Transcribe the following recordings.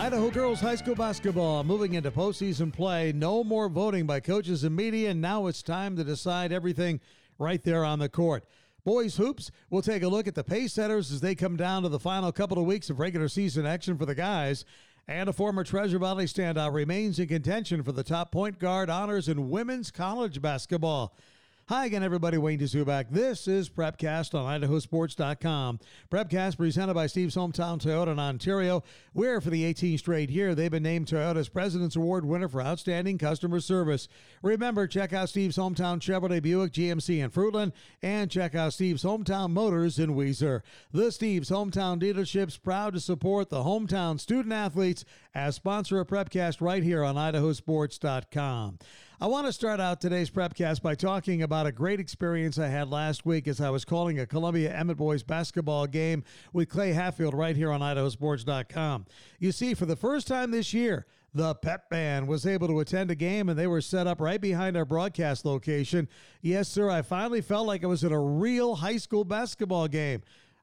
Idaho girls high school basketball moving into postseason play. No more voting by coaches and media. And now it's time to decide everything right there on the court. Boys hoops, we'll take a look at the pace setters as they come down to the final couple of weeks of regular season action for the guys. And a former Treasure Valley standout remains in contention for the top point guard honors in women's college basketball. Hi again, everybody. Wayne Dzubak. This is Prepcast on IdahoSports.com. Prepcast presented by Steve's Hometown Toyota in Ontario, where for the 18th straight year they've been named Toyota's President's Award winner for outstanding customer service. Remember, check out Steve's Hometown Chevrolet Buick GMC in Fruitland and check out Steve's Hometown Motors in Weiser. The Steve's Hometown dealership's proud to support the hometown student athletes as sponsor of Prepcast right here on IdahoSports.com. I want to start out today's Prepcast by talking about a great experience I had last week as I was calling a Columbia Emmett Boys basketball game with Clay Hatfield right here on idahosports.com. You see, for the first time this year, the Pep Band was able to attend a game and they were set up right behind our broadcast location. Yes, sir, I finally felt like I was at a real high school basketball game.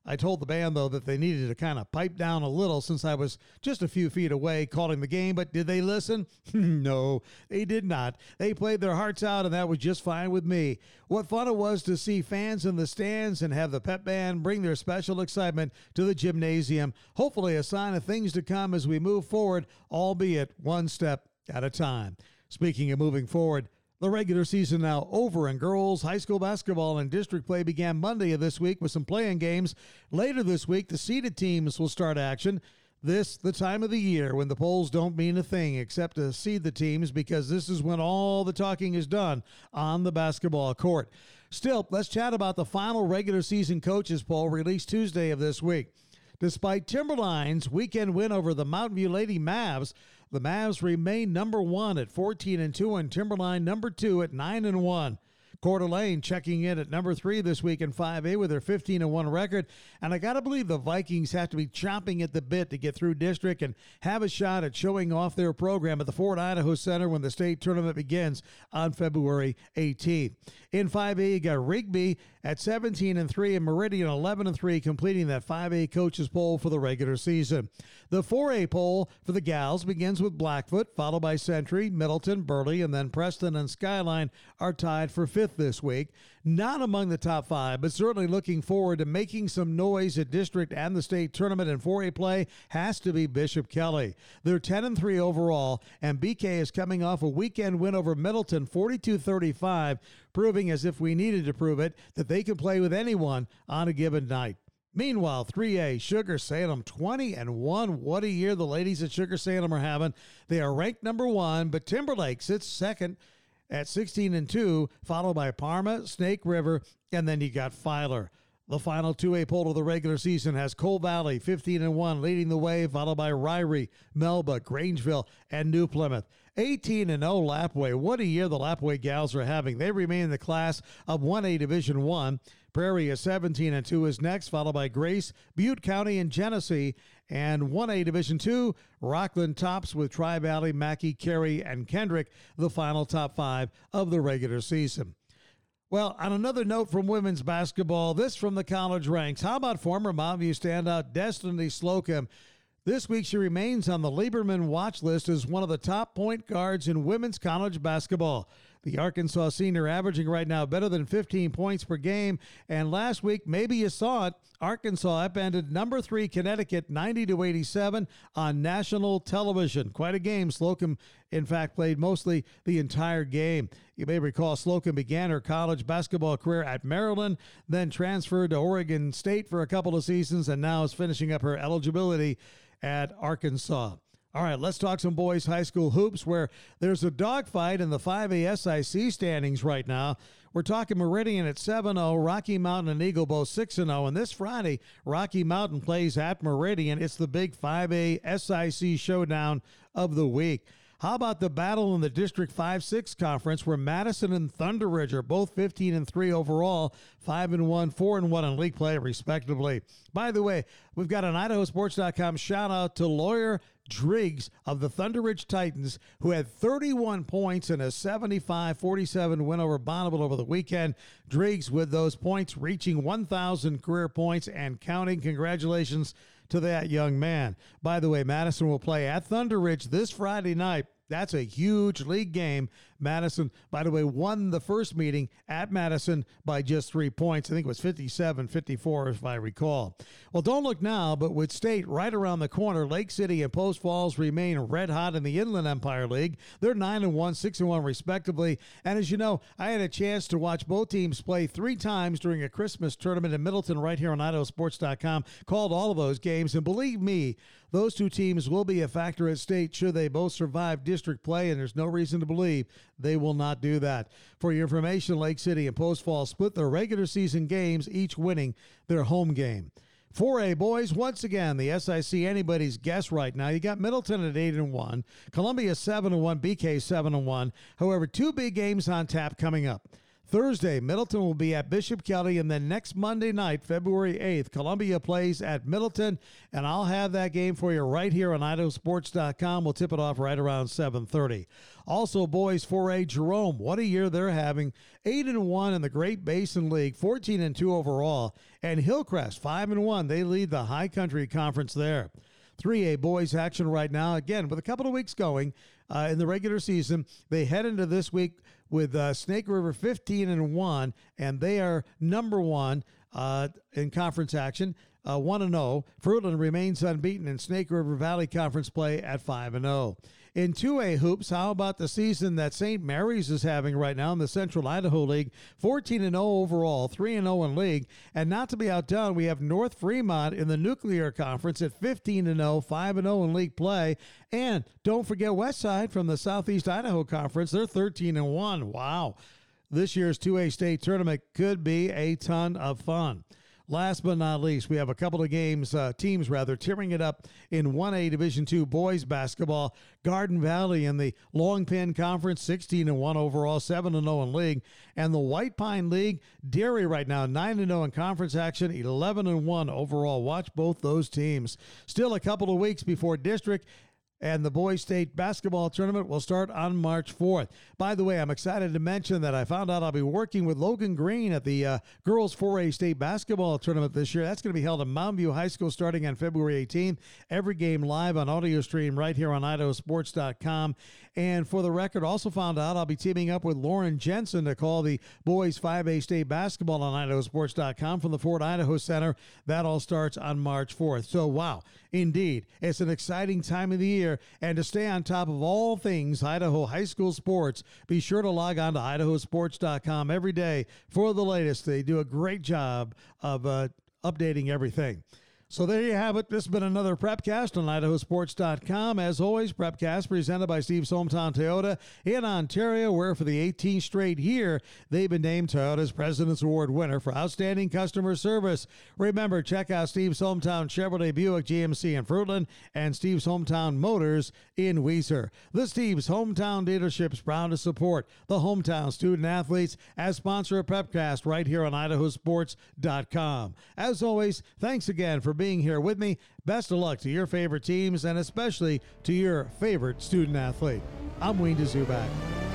I told the band, though, that they needed to kind of pipe down a little since I was just a few feet away calling the game, but did they listen? no, they did not. They played their hearts out, and that was just fine with me. What fun it was to see fans in the stands and have the pep band bring their special excitement to the gymnasium. Hopefully, a sign of things to come as we move forward, albeit one step at a time. Speaking of moving forward, the regular season now over, and girls high school basketball and district play began Monday of this week with some playing games. Later this week, the seeded teams will start action. This, the time of the year when the polls don't mean a thing except to seed the teams because this is when all the talking is done on the basketball court. Still, let's chat about the final regular season coaches poll released Tuesday of this week. Despite Timberline's weekend win over the Mountain View Lady Mavs, the Mavs remain number one at 14 and 2 and Timberline number two at 9 and 1. Coeur d'Alene checking in at number three this week in 5A with their 15 and 1 record. And I got to believe the Vikings have to be chomping at the bit to get through district and have a shot at showing off their program at the Ford Idaho Center when the state tournament begins on February 18th. In 5A, you got Rigby at 17 and 3 and Meridian 11 and 3, completing that 5A coaches poll for the regular season. The 4A poll for the gals begins with Blackfoot, followed by Century, Middleton, Burley, and then Preston and Skyline are tied for fifth fifth this week. Not among the top five, but certainly looking forward to making some noise at district and the state tournament in 4A play has to be Bishop Kelly. They're 10 and 3 overall, and BK is coming off a weekend win over Middleton 42 35, proving as if we needed to prove it that they can play with anyone on a given night. Meanwhile, 3A Sugar Salem 20 and 1. What a year the ladies at Sugar Salem are having. They are ranked number 1, but Timberlake sits second at 16 and 2, followed by Parma, Snake River, and then you got Filer. The final 2A poll of the regular season has Cole Valley 15 and 1 leading the way, followed by Ririe, Melba, Grangeville, and New Plymouth. 18 and 0 Lapwai. What a year the Lapwai gals are having. They remain in the class of 1A Division 1. Prairie is 17 and 2 is next, followed by Grace, Butte County, and Genesee. And 1A Division 2, Rockland tops with Tri Valley, Mackay, Carey, and Kendrick, the final top five of the regular season. Well, on another note from women's basketball, this from the college ranks. How about former Mountain View standout Destiny Slocum? This week, she remains on the Lieberman watch list as one of the top point guards in women's college basketball. The Arkansas senior averaging right now better than 15 points per game. And last week, maybe you saw it, Arkansas upended number three Connecticut 90 to 87 on national television. Quite a game. Slocum, in fact, played mostly the entire game. You may recall Slocum began her college basketball career at Maryland, then transferred to Oregon State for a couple of seasons, and now is finishing up her eligibility at Arkansas. All right, let's talk some boys high school hoops where there's a dogfight in the 5A SIC standings right now. We're talking Meridian at 7 0, Rocky Mountain and Eagle both 6 0. And this Friday, Rocky Mountain plays at Meridian. It's the big 5A SIC showdown of the week. How about the battle in the District 5-6 conference where Madison and Thunder Ridge are both 15 and 3 overall, 5 and 1, 4 and 1 in league play respectively. By the way, we've got an idahosports.com shout out to lawyer Driggs of the Thunder Ridge Titans, who had 31 points in a 75 47 win over Bonneville over the weekend. Driggs with those points reaching 1,000 career points and counting. Congratulations to that young man. By the way, Madison will play at Thunder Ridge this Friday night. That's a huge league game. Madison, by the way, won the first meeting at Madison by just three points. I think it was 57 54, if I recall. Well, don't look now, but with state right around the corner, Lake City and Post Falls remain red hot in the Inland Empire League. They're 9 and 1, 6 and 1, respectively. And as you know, I had a chance to watch both teams play three times during a Christmas tournament in Middleton right here on IdahoSports.com. Called all of those games. And believe me, those two teams will be a factor at state should they both survive district play, and there's no reason to believe they will not do that. For your information, Lake City and Post Falls split their regular season games, each winning their home game. 4A boys, once again, the SIC anybody's guess right now. You got Middleton at 8 and 1, Columbia 7 and 1, BK 7 and 1. However, two big games on tap coming up. Thursday, Middleton will be at Bishop Kelly, and then next Monday night, February 8th, Columbia plays at Middleton, and I'll have that game for you right here on idahosports.com. We'll tip it off right around 7:30. Also, boys 4A Jerome, what a year they're having. 8 and 1 in the Great Basin League, 14 and 2 overall, and Hillcrest 5 and 1. They lead the High Country Conference there. 3A boys action right now. Again, with a couple of weeks going uh, in the regular season, they head into this week with uh, Snake River 15 and 1, and they are number one uh, in conference action. Uh, 1 and 0. Fruitland remains unbeaten in Snake River Valley Conference play at 5 and 0. In 2A hoops, how about the season that St. Mary's is having right now in the Central Idaho League? 14 and 0 overall, 3 and 0 in league. And not to be outdone, we have North Fremont in the Nuclear Conference at 15 and 0, 5 and 0 in league play. And don't forget Westside from the Southeast Idaho Conference, they're 13 and 1. Wow. This year's 2A state tournament could be a ton of fun. Last but not least, we have a couple of games, uh, teams rather, tearing it up in 1A Division II boys basketball. Garden Valley in the Long Pin Conference, 16 and 1 overall, 7 and 0 in league, and the White Pine League, Deary right now 9 and 0 in conference action, 11 and 1 overall. Watch both those teams. Still a couple of weeks before district and the boys state basketball tournament will start on March 4th. By the way, I'm excited to mention that I found out I'll be working with Logan Green at the uh, girls 4A state basketball tournament this year. That's going to be held at Mountain View High School starting on February 18th. Every game live on audio stream right here on idahosports.com. And for the record, also found out I'll be teaming up with Lauren Jensen to call the boys 5A state basketball on idahosports.com from the Ford Idaho Center. That all starts on March 4th. So, wow, indeed, it's an exciting time of the year. And to stay on top of all things Idaho high school sports, be sure to log on to idahosports.com every day for the latest. They do a great job of uh, updating everything. So there you have it. This has been another Prepcast on IdahoSports.com. As always, Prepcast presented by Steve's Hometown Toyota in Ontario, where for the 18th straight year, they've been named Toyota's President's Award winner for outstanding customer service. Remember, check out Steve's Hometown Chevrolet Buick GMC in Fruitland and Steve's Hometown Motors in Weiser. The Steve's Hometown dealership is proud to support the hometown student athletes as sponsor of Prepcast right here on IdahoSports.com. As always, thanks again for being here with me. Best of luck to your favorite teams and especially to your favorite student athlete. I'm Wayne Dzubak.